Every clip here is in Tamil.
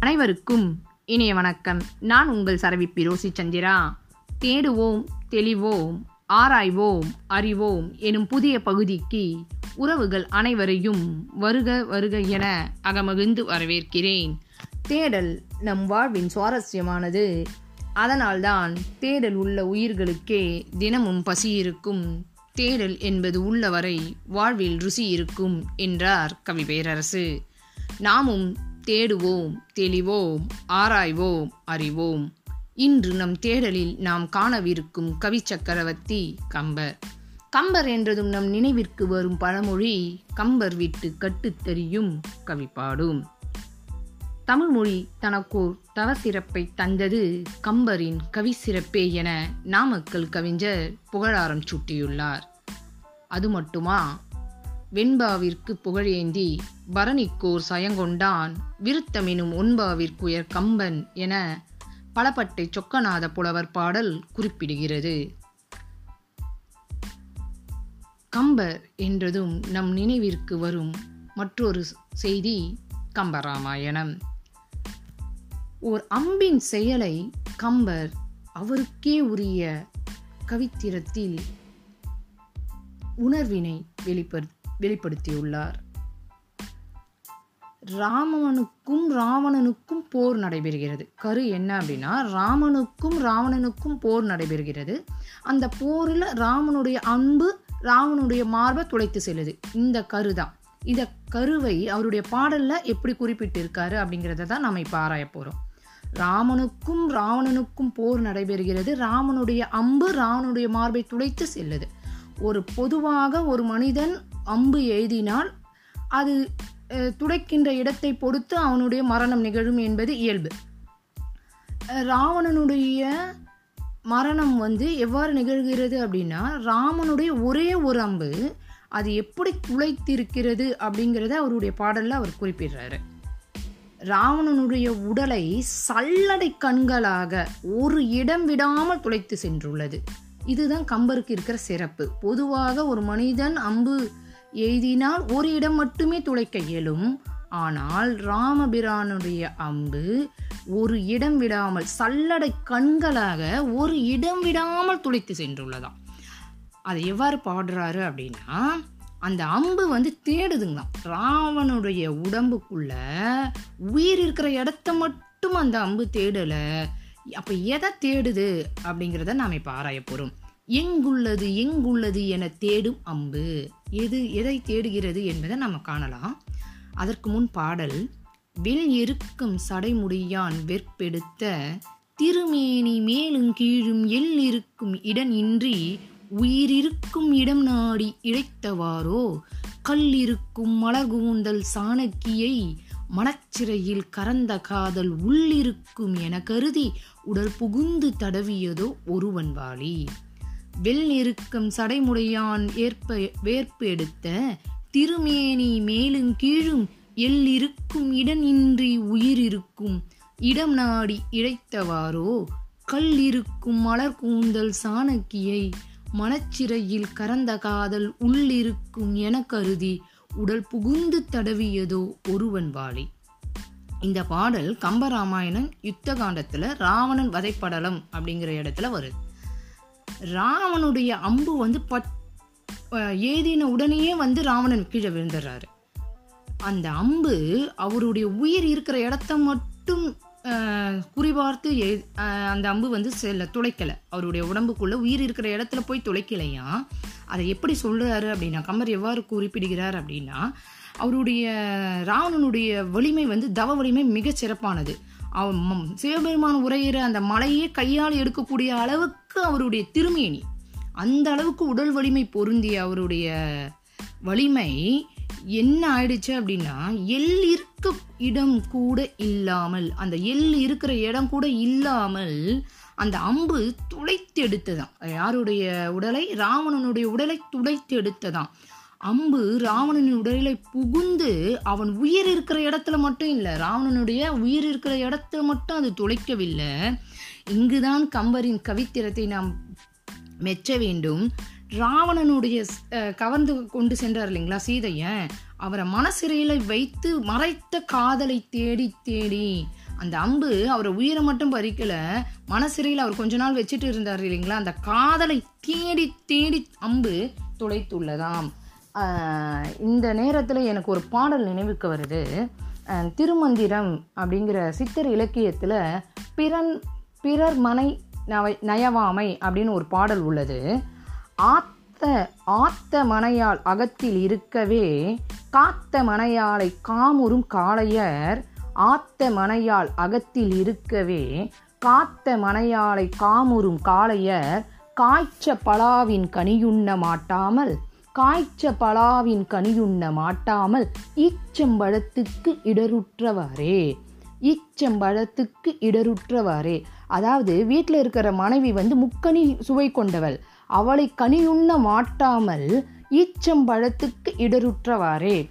அனைவருக்கும் இனிய வணக்கம். நான் உங்கள் சரவி ரோசி சந்திரா தேடுவோம் தெளிவோம் ஆராய்வோம் அறிவோம் எனும் புதிய பகுதிக்கு உறவுகள் அனைவரையும் வருக வருக என அகமகிழ்ந்து வரவேற்கிறேன். தேடல் நம் வாழ்வின் சுவாரஸ்யமானது. அதனால்தான் தேடல் உள்ள உயிர்களுக்கே தினமும் பசி இருக்கும். தேடல் என்பது உள்ளவரை வாழ்வில் ருசி இருக்கும் என்றார் கவி பேரரசு நாமும் தேடுவோம் தெளிவோம் ஆராய்வோம் அறிவோம். இன்று நம் தேடலில் நாம் காணவிருக்கும் கவி சக்கரவர்த்தி கம்பர். கம்பர் என்றதும் நம் நினைவிற்கு வரும் பழமொழி கம்பர் விட்டு கட்டுத்தறியும் கவிப்பாடும். தமிழ்மொழி தனக்கோர் தவசிறப்பை தந்தது கம்பரின் கவி சிறப்பே என நாமக்கல் கவிஞர் புகழாரம் சூட்டியுள்ளார். அது மட்டுமா? வெண்பாவிற்கு புகழேந்தி பரணிக்கோர் சயங்கொண்டான் விருத்தமெனும் ஒன்பாவிற்குயர் கம்பன் என பலப்பட்டை சொக்கநாத புலவர் பாடல் குறிப்பிடுகிறது. கம்பர் என்றதும் நம் நினைவிற்கு வரும் மற்றொரு செய்தி கம்பராமாயணம். ஓர் அம்பின் செயலை கம்பர் அவருக்கே உரிய கவித்திரத்தில் உணர்வினை வெளிப்படுத்த வெளிப்படுத்தியுள்ளார். ராமனுக்கும் ராவணனுக்கும் போர் நடைபெறுகிறது. கரு என்ன அப்படின்னா ராமனுக்கும் ராவணனுக்கும் போர் நடைபெறுகிறது. அந்த போரில் ராமனுடைய அன்பு ராவனுடைய மார்பை துளைத்து செல்லுது. இந்த கரு தான். இந்த கருவை அவருடைய பாடலில் எப்படி குறிப்பிட்டிருக்காரு அப்படிங்கிறத தான் நம்ம இப்போ ஆராய போகிறோம் ராமனுக்கும் ராவணனுக்கும் போர் நடைபெறுகிறது. ராமனுடைய அம்பு ராவனுடைய மார்பை துளைத்து செல்லுது. ஒரு பொதுவாக ஒரு மனிதன் அம்பு எழுதினால் அது துடைக்கின்ற இடத்தை பொறுத்து அவனுடைய மரணம் நிகழும் என்பது இயல்பு. ராவணனுடைய மரணம் வந்து எவ்வாறு நிகழ்கிறது அப்படின்னா ராமனுடைய ஒரே ஒரு அம்பு அது எப்படி துளைத்திருக்கிறது அப்படிங்கிறத அவருடைய பாடலில் அவர் குறிப்பிடுறாரு. ராவணனுடைய உடலை சல்லடை கண்களாக ஒரு இடம் விடாமல் துளைத்து சென்றுள்ளது. இதுதான் கம்பருக்கு இருக்கிற சிறப்பு. பொதுவாக ஒரு மனிதன் அம்பு எய்தினால் ஒரு இடம் மட்டுமே துளைக்க இயலும். ஆனால் ராமபிரானுடைய அம்பு ஒரு இடம் விடாமல் சல்லடை கண்களாக ஒரு இடம் விடாமல் துளைத்து சென்றுள்ளதாம். அதை எவ்வாறு பாடுறாரு அப்படின்னா அந்த அம்பு வந்து தேடுதுங்களாம். ராவனுடைய உடம்புக்குள்ள உயிர் இருக்கிற இடத்த மட்டும் அந்த அம்பு தேடலை. அப்போ எதை தேடுது அப்படிங்கிறத நாம் இப்போ ஆராய போகிறோம் எங்குள்ளது எங்குள்ளது என தேடும் அம்பு. எது எதை தேடுகிறது என்பதை நம்ம காணலாம். அதற்கு முன் பாடல் வெள் இருக்கும் சடைமுடியான் வெற்பெடுத்த திருமேனி மேலும் கீழும் எல் இருக்கும் இடன் இன்றி உயிரிருக்கும் இடம் நாடி இழைத்தவாரோ கல்லிருக்கும் மலர்கூந்தல் சாணக்கியை மனச்சிறையில் கறந்த காதல் உள்ளிருக்கும் என கருதி உடல் புகுந்து தடவியதோ ஒருவன் வாளி வெள் நெருக்கம் சடைமுடையான் ஏற்ப வேர்ப்பு எடுத்த திருமேனி மேலும் கீழும் எல் இருக்கும் இடம் உயிர் இருக்கும் இடம் நாடி இழைத்தவாரோ கல் இருக்கும் மலர் கூந்தல் சாணக்கியை மனச்சிறையில் கறந்த காதல் உள்ளிருக்கும் என கருதி உடல் புகுந்து தடவியதோ ஒருவன் வாழி. இந்த பாடல் கம்பராமாயணம் யுத்த காண்டத்தில் ராவணன் வதைப்படலம் அப்படிங்கிற இடத்துல வருது. ராவனுடைய அம்பு வந்து பட் ஏதின உடனேயே வந்து ராவணன் கீழே விழுந்துடுறாரு. அந்த அம்பு அவருடைய உயிர் இருக்கிற இடத்த மட்டும் குறிபார்த்து எ அந்த அம்பு வந்து செல்ல துளைக்கலை. அவருடைய உடம்புக்குள்ளே உயிர் இருக்கிற இடத்துல போய் துளைக்கலையா? அதை எப்படி சொல்கிறாரு அப்படின்னா கமர் எவ்வாறு குறிப்பிடுகிறார் அப்படின்னா அவருடைய ராவணனுடைய வலிமை வந்து தவ வலிமை மிகச் சிறப்பானது. அவன் சிவபெருமான் உரையிற அந்த மலையே கையால் எடுக்கக்கூடிய அளவு அளவுக்கு அவருடைய திருமேனி அந்த அளவுக்கு உடல் வலிமை பொருந்திய அவருடைய வலிமை என்ன ஆயிடுச்சு அப்படின்னா எல் இருக்க இடம் கூட இல்லாமல் அந்த எல் இருக்கிற இடம் கூட இல்லாமல் அந்த அம்பு துளைத்து எடுத்ததாம் யாருடைய உடலை? ராவணனுடைய உடலை துளைத்து எடுத்ததாம் அம்பு ராவணனின் உடலை புகுந்து அவன் உயிர் இருக்கிற இடத்துல மட்டும் இல்லை ராவணனுடைய உயிர் இருக்கிற இடத்துல மட்டும் அது துளைக்கவில்லை. இங்குதான் கம்பரின் கவித்திரத்தை நாம் மெச்ச வேண்டும். ராவணனுடைய கவர்ந்து கொண்டு சென்றார் இல்லைங்களா சீதையை? அவரை மனசிறையில் வைத்து மறைத்த காதலை தேடி தேடி அந்த அம்பு அவரை உயிரை மட்டும் பறிக்கலை மனசிறையில் அவர் கொஞ்ச நாள் வச்சுட்டு இருந்தார் இல்லைங்களா? அந்த காதலை தேடி தேடி அம்பு துளைத்துள்ளதாம் இந்த நேரத்தில் எனக்கு ஒரு பாடல் நினைவுக்கு வருது. திருமந்திரம் அப்படிங்கிற சித்தர் இலக்கியத்தில் பிறன் பிறர் மனை நவை நயவாமை அப்படின்னு ஒரு பாடல் உள்ளது. ஆத்த ஆத்த மனையால் அகத்தில் இருக்கவே காத்த மனையாளை காமுறும் காளையர் ஆத்த மனையால் அகத்தில் இருக்கவே காத்த மனையாளை காமுறும் காளையர் காய்ச்ச பலாவின் கனியுண்ண மாட்டாமல் காய்ச்ச பலாவின் கனியுண்ண மாட்டாமல் ஈச்சம்பழத்துக்கு இடருற்றவாறே ஈச்சம்பழத்துக்கு இடருற்றவாறே. அதாவது வீட்டில் இருக்கிற மனைவி வந்து முக்கனி சுவை கொண்டவள். அவளை கனியுண்ண மாட்டாமல் ஈச்சம்பழத்துக்கு இடருற்றவாறே.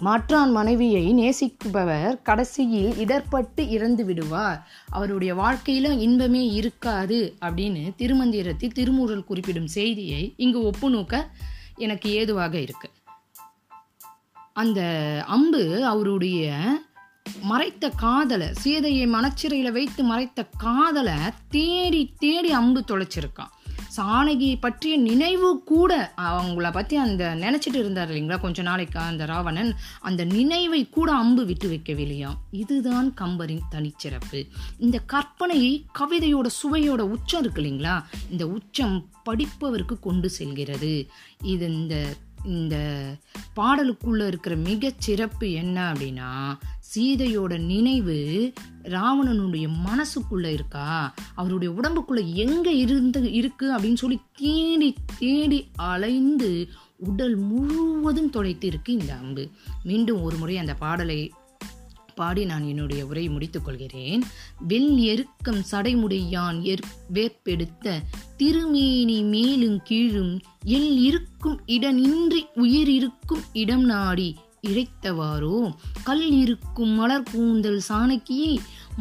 மாற்றான் மனைவியை நேசிப்பவர் கடைசியில் இடர்பட்டு இறந்து விடுவார். அவருடைய வாழ்க்கையில இன்பமே இருக்காது அப்படின்னு திருமந்திரத்தில் திருமூரல் குறிப்பிடும் செய்தியை இங்கு ஒப்புநோக்க எனக்கு ஏதுவாக இருக்கு. அந்த அம்பு அவருடைய மறைத்த காதலை சீதையை மனச்சிறையில் வைத்து மறைத்த காதலை தேடி தேடி அம்பு தொலைச்சிருக்கான். சாணகியை பற்றிய நினைவு கூட அவங்கள பற்றி அந்த நினச்சிட்டு இருந்தார் இல்லைங்களா? கொஞ்ச நாளைக்கு அந்த ராவணன் அந்த நினைவை கூட அம்பு விட்டு வைக்கவில்லையாம். இதுதான் கம்பரின் தனிச்சிறப்பு. இந்த கற்பனையை கவிதையோட சுவையோட உச்சம் இருக்கு இல்லைங்களா? இந்த உச்சம் படிப்பவருக்கு கொண்டு செல்கிறது. இது இந்த இந்த பாடலுக்குள்ளே இருக்கிற மிகச் சிறப்பு என்ன அப்படின்னா சீதையோட நினைவு ராவணனுடைய மனசுக்குள்ளே இருக்கா? அவருடைய உடம்புக்குள்ளே எங்கே இருந்து இருக்குது அப்படின்னு சொல்லி தேடி தேடி அலைந்து உடல் முழுவதும் தொலைத்து இருக்கு இந்த அம்பு. மீண்டும் ஒரு முறை அந்த பாடலை பாடி நான் என்னுடைய உரை முடித்துக் கொள்கிறேன் வெண் எருக்கம் சடைமுடையான் எர் வேற்பெடுத்த திருமேனி மேலும் கீழும் எல் இருக்கும் இடனின்றி உயிர் இருக்கும் இடம் நாடி இழைத்தவாரோ கல் இருக்கும் மலர் கூந்தல் சாணக்கியை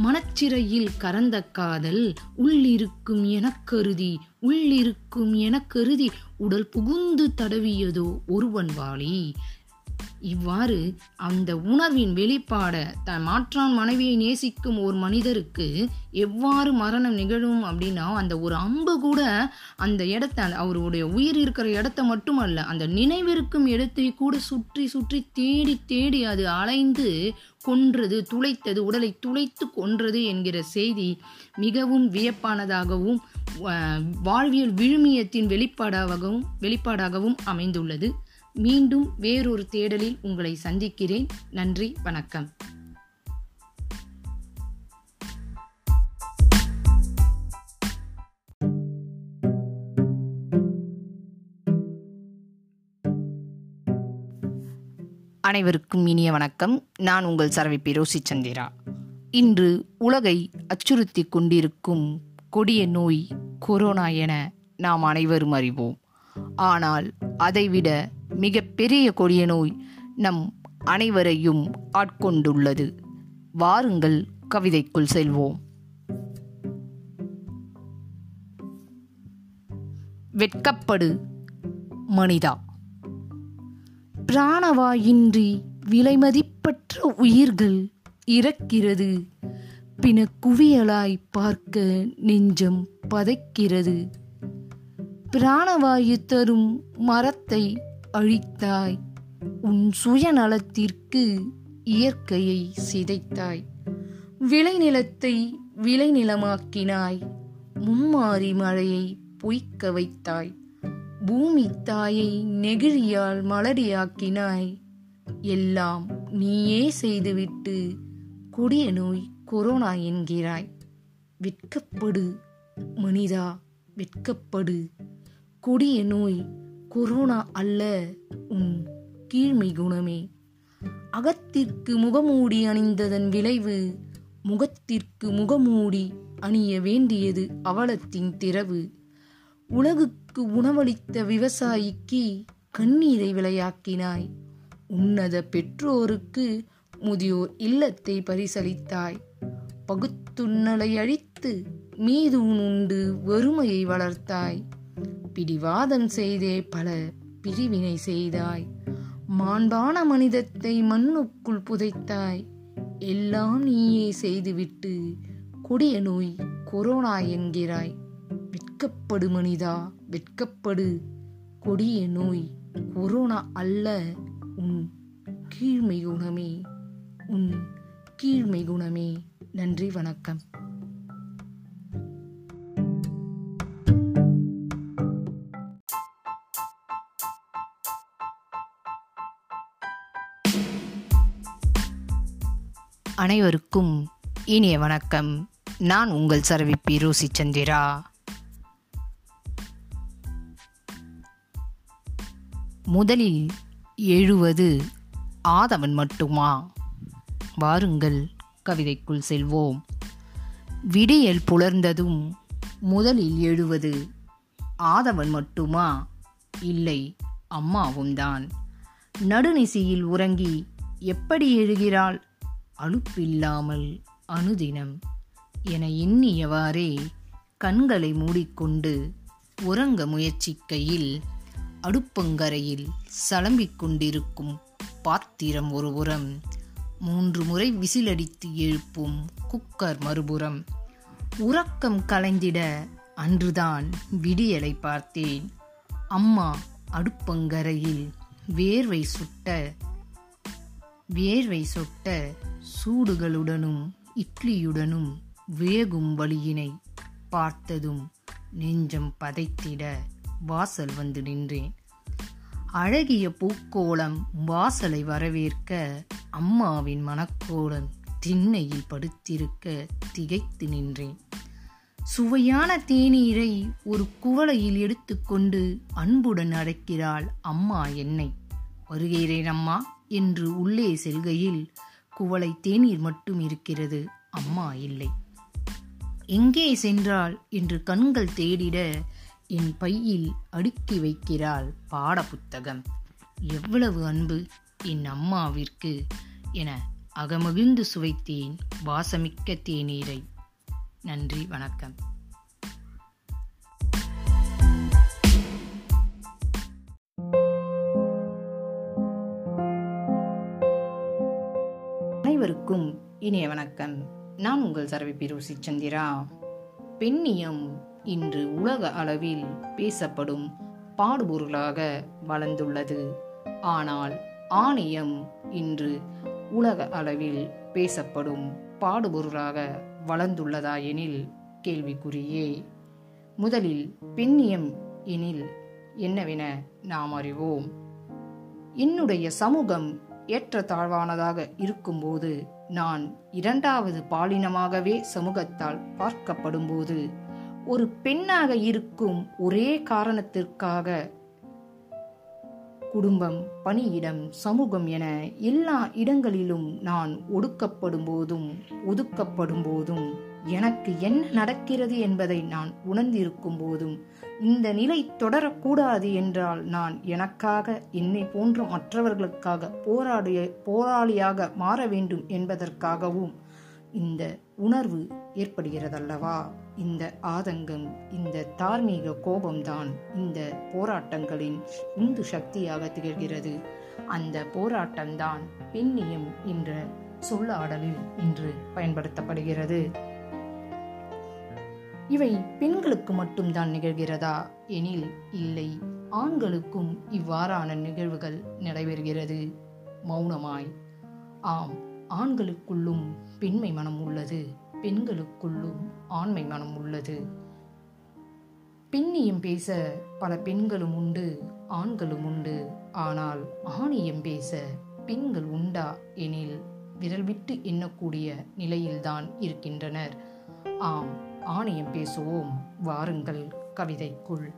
மனச்சிறையில் கறந்த காதல் உள்ளிருக்கும் எனக்கருதி உள்ளிருக்கும் எனக்கருதி உடல் புகுந்து தடவியதோ ஒருவன் வாளி இவ்வாறு அந்த உணர்வின் வெளிப்பாட தன் மாற்றான் மனைவியை நேசிக்கும் ஒரு மனிதருக்கு எவ்வாறு மரணம் நிகழும் அப்படின்னா அந்த ஒரு அம்பு கூட அந்த இடத்த அவருடைய உயிர் இருக்கிற இடத்த மட்டுமல்ல அந்த நினைவிருக்கும் இடத்தை கூட சுற்றி சுற்றி தேடி தேடி அது அலைந்து கொன்றது துளைத்தது உடலை துளைத்து கொன்றது என்கிற செய்தி மிகவும் வியப்பானதாகவும் வாழ்வியல் விழுமியத்தின் வெளிப்பாடாகவும் வெளிப்பாடாகவும் அமைந்துள்ளது. மீண்டும் வேறொரு தேடலில் உங்களை சந்திக்கிறேன். நன்றி வணக்கம். அனைவருக்கும் இனிய வணக்கம். நான் உங்கள் சரவிப்பி ரோசி சந்திரா. இன்று உலகை அச்சுறுத்தி கொண்டிருக்கும் கொடிய நோய் கொரோனா என நாம் அனைவரும் அறிவோம். ஆனால் அதைவிட மிகப்பெரிய கொடிய நோய் நம் அனைவரையும் ஆட்கொண்டுள்ளது. வாருங்கள் கவிதைக்குள் செல்வோம். வெட்கப்படு மனிதா. பிராணவாயின்றி விலைமதிப்பற்ற உயிர்கள் இறக்கிறது. பின குவியலாய் பார்க்க நெஞ்சம் பதைக்கிறது. பிராணவாயு தரும் மரத்தை அழித்தாய். உன் சுயநலத்திற்கு இயற்கையை சிதைத்தாய். விளைநிலத்தை விளைநிலமாக்கினாய். மும்மாரி மழையை பொய்க்க வைத்தாய். பூமி தாயை நெகிழியால் மலடியாக்கினாய். எல்லாம் நீயே செய்துவிட்டு கொடிய நோய் கொரோனா என்கிறாய். வெட்கப்படு மனிதா வெட்கப்படு கொடிய நோய் கொரோனா அல்ல உன் கீழ்மை குணமே. அகத்திற்கு முகமூடி அணிந்ததன் விளைவு முகத்திற்கு முகமூடி அணிய வேண்டியது அவலத்தின் திறவு. உலகுக்கு உணவளித்த விவசாயிக்கு கண்ணீரை விளையாக்கினாய். உன்னத பெற்றோருக்கு முதியோர் இல்லத்தை பரிசளித்தாய். பகுத்துண்ணலை அழித்து மீது உண்டு வறுமையை வளர்த்தாய். பிடிவாதம் செய்தே பல பிரிவினை செய்தாய். மாண்பான மனிதத்தை மண்ணுக்குள் புதைத்தாய். எல்லாம் நீயே செய்துவிட்டு கொடிய நோய் கொரோனா என்கிறாய். வெட்கப்படு மனிதா வெட்கப்படு கொடிய நோய் கொரோனா அல்ல உன் கீழ்மை குணமே உன் கீழ்மை குணமே. நன்றி வணக்கம். அனைவருக்கும் இனிய வணக்கம். நான் உங்கள் சரவிப்பி ரோசி சந்திரா. முதலில் எழுவது ஆதவன் மட்டுமா? வாருங்கள் கவிதைக்குள் செல்வோம். விடியல் புலர்ந்ததும் முதலில் எழுவது ஆதவன் மட்டுமா? இல்லை அம்மாவும் தான் நடுநிசியில் உறங்கி எப்படி எழுகிறாள்? அலுப்பில்லாமல் அனுதினம் என எண்ணியவாறே கண்களை மூடிக்கொண்டு உறங்க முயற்சிக்கையில் அடுப்பங்கரையில் சலம்பிக் கொண்டிருக்கும் பாத்திரம் ஒருபுறம் மூன்று முறை விசிலடித்து எழுப்பும் குக்கர் மறுபுறம் உறக்கம் கலைந்திட அன்றுதான் விடியலை பார்த்தேன். அம்மா அடுப்பங்கரையில் வேர்வை சுட்ட வேர்வை சொட்ட சூடுகளுடனும் இட்லியுடனும் வேகும் வழியினை பார்த்ததும் நெஞ்சம் பதைத்திட வாசல் வந்து நின்றேன். அழகிய பூக்கோளம் வாசலை வரவேற்க அம்மாவின் மனக்கோளம் திண்ணையில் படுத்திருக்க திகைத்து நின்றேன். சுவையான தேநீரை ஒரு குவளையில் எடுத்துக்கொண்டு அன்புடன் அடைக்கிறாள் அம்மா என்னை. வருகிறேன் அம்மா. என்று உள்ளே செல்கையில் குவளை தேநீர் மட்டும் இருக்கிறது அம்மா இல்லை. எங்கே சென்றாள்? என்று கண்கள் தேடிட என் பையில் அடுக்கி வைக்கிறாள் பாட புத்தகம் எவ்வளவு அன்பு என் அம்மாவிற்கு என அகமகிழ்ந்து சுவைத்தேன் வாசமிக்க தேநீரை. நன்றி வணக்கம். அனைவருக்கும் இனிய வணக்கம். நான் உங்கள் சரவிப்பி ரோசி சந்திரா. பெண்ணியம் இன்று உலக அளவில் பேசப்படும் பாடுபொருளாக வளர்ந்துள்ளது. ஆனால் ஆணியம் இன்று உலக அளவில் பேசப்படும் பாடுபொருளாக வளர்ந்துள்ளதா எனில் கேள்விக்குறியே. முதலில் பெண்ணியம் எனில் என்னவென நாம் அறிவோம். என்னுடைய சமூகம் ஏற்றத்தாழ்வானதாக இருக்கும்போது நான் இரண்டாவது பாலினமாகவே சமூகத்தால் பார்க்கப்படும்போது ஒரு பெண்ணாக இருக்கும் ஒரே காரணத்திற்காக குடும்பம் பணியிடம் சமூகம் என எல்லா இடங்களிலும் நான் ஒடுக்கப்படும் போதும் ஒதுக்கப்படும் போதும் எனக்கு என்ன நடக்கிறது என்பதை நான் உணர்ந்திருக்கும் போதும் இந்த நிலை தொடரக்கூடாது என்றால் நான் எனக்காக என்னை போன்ற மற்றவர்களுக்காக போராடிய போராளியாக மாற வேண்டும் என்பதற்காகவும் இந்த உணர்வு ஏற்படுகிறதல்லவா? இந்த ஆதங்கம் இந்த தார்மீக கோபம்தான் இந்த போராட்டங்களின் உந்து சக்தியாக திகழ்கிறது. அந்த போராட்டம்தான் பெண்ணியம் என்ற சொல்லாடலில் இன்று பயன்படுத்தப்படுகிறது. இவை பெண்களுக்கு மட்டும்தான் நிகழ்கிறதா? எனில் இல்லை. ஆண்களுக்கும் இவ்வாறான நிகழ்வுகள் நடைபெறுகிறது. மௌனமாய். ஆம் ஆண்களுக்குள்ளும் பெண்மை மனம் உள்ளது. பெண்களுக்குள்ளும் ஆண்மை மனம் உள்ளது. பெண்ணியம் பேச பல பெண்களும் உண்டு ஆண்களும் உண்டு. ஆனால் ஆணியம் பேச பெண்கள் உண்டா? எனில் விரல் விட்டு எண்ணக்கூடிய நிலையில்தான் இருக்கின்றனர். ஆம் ஆணையம் பேசுவோம். வாருங்கள் கவிதைக்குள்.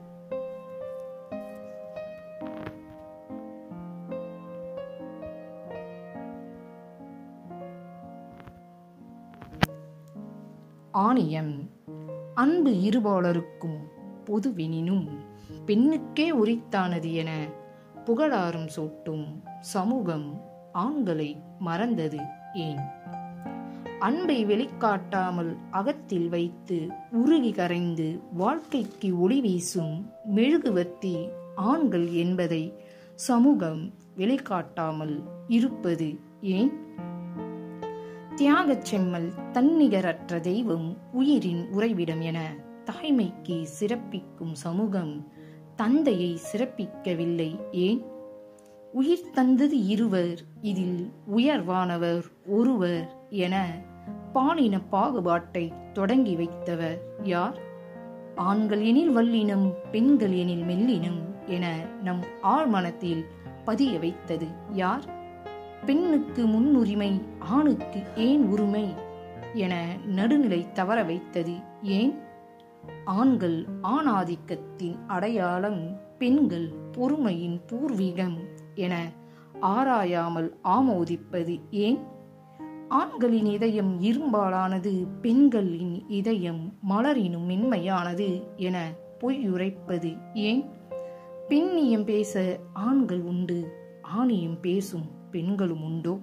ஆணியம் அன்பு இருபாலருக்கும் பொதுவெனினும் பெண்ணுக்கே உரித்தானது என புகழாரம் சூட்டும் சமூகம் ஆண்களை மறந்தது ஏன்? அன்பை வெளிக்காட்டாமல் அகத்தில் வைத்து உருகி கரைந்து வாழ்க்கைக்கு ஒளி வீசும் மெழுகுவர்த்தி ஆண்கள் என்பதை சமூகம் வெளிக்காட்டாமல் இருப்பது ஏன்? தியாகச் செம்மல் தன்னிகரற்ற தெய்வம் உயிரின் உறைவிடம் என தாய்மைக்கு சிறப்பிக்கும் சமூகம் தந்தையை சிறப்பிக்கவில்லை ஏன்? உயிர் தந்தது இருவர் இதில் உயர்வானவர் ஒருவர் என பாலின பாகுபாட்டை தொடங்கி வைத்தவர் யார்? ஆண்கள் எனில் வல்லினம் பெண்கள் எனில் மெல்லினம் என நம் ஆழ்மனத்தில் பதிய வைத்தது யார்? பெண்ணுக்கு முன்னுரிமை ஆணுக்கு ஏன் உரிமை என நடுநிலை தவற வைத்தது ஏன்? ஆண்கள் ஆணாதிக்கத்தின் அடையாளம் பெண்கள் பொறுமையின் பூர்வீகம் என ஆராயாமல் ஆமோதிப்பது ஏன்? ஆண்களின் இதயம் இரும்பாலானது பெண்களின் இதயம் மலரினும் மென்மையானது என பொய்யுரைப்பது ஏன்? பெண்ணியம் பேச ஆண்கள் உண்டு ஆணியம் பேசும் பெண்களும் உண்டோ?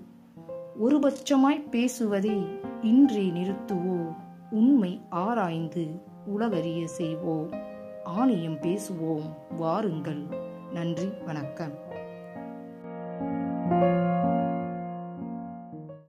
ஒருபட்சமாய் பேசுவதை இன்றே நிறுத்துவோ? உண்மை ஆராய்ந்து உலகறிய செய்வோம் ஆணியம் பேசுவோம் வாருங்கள். நன்றி வணக்கம்.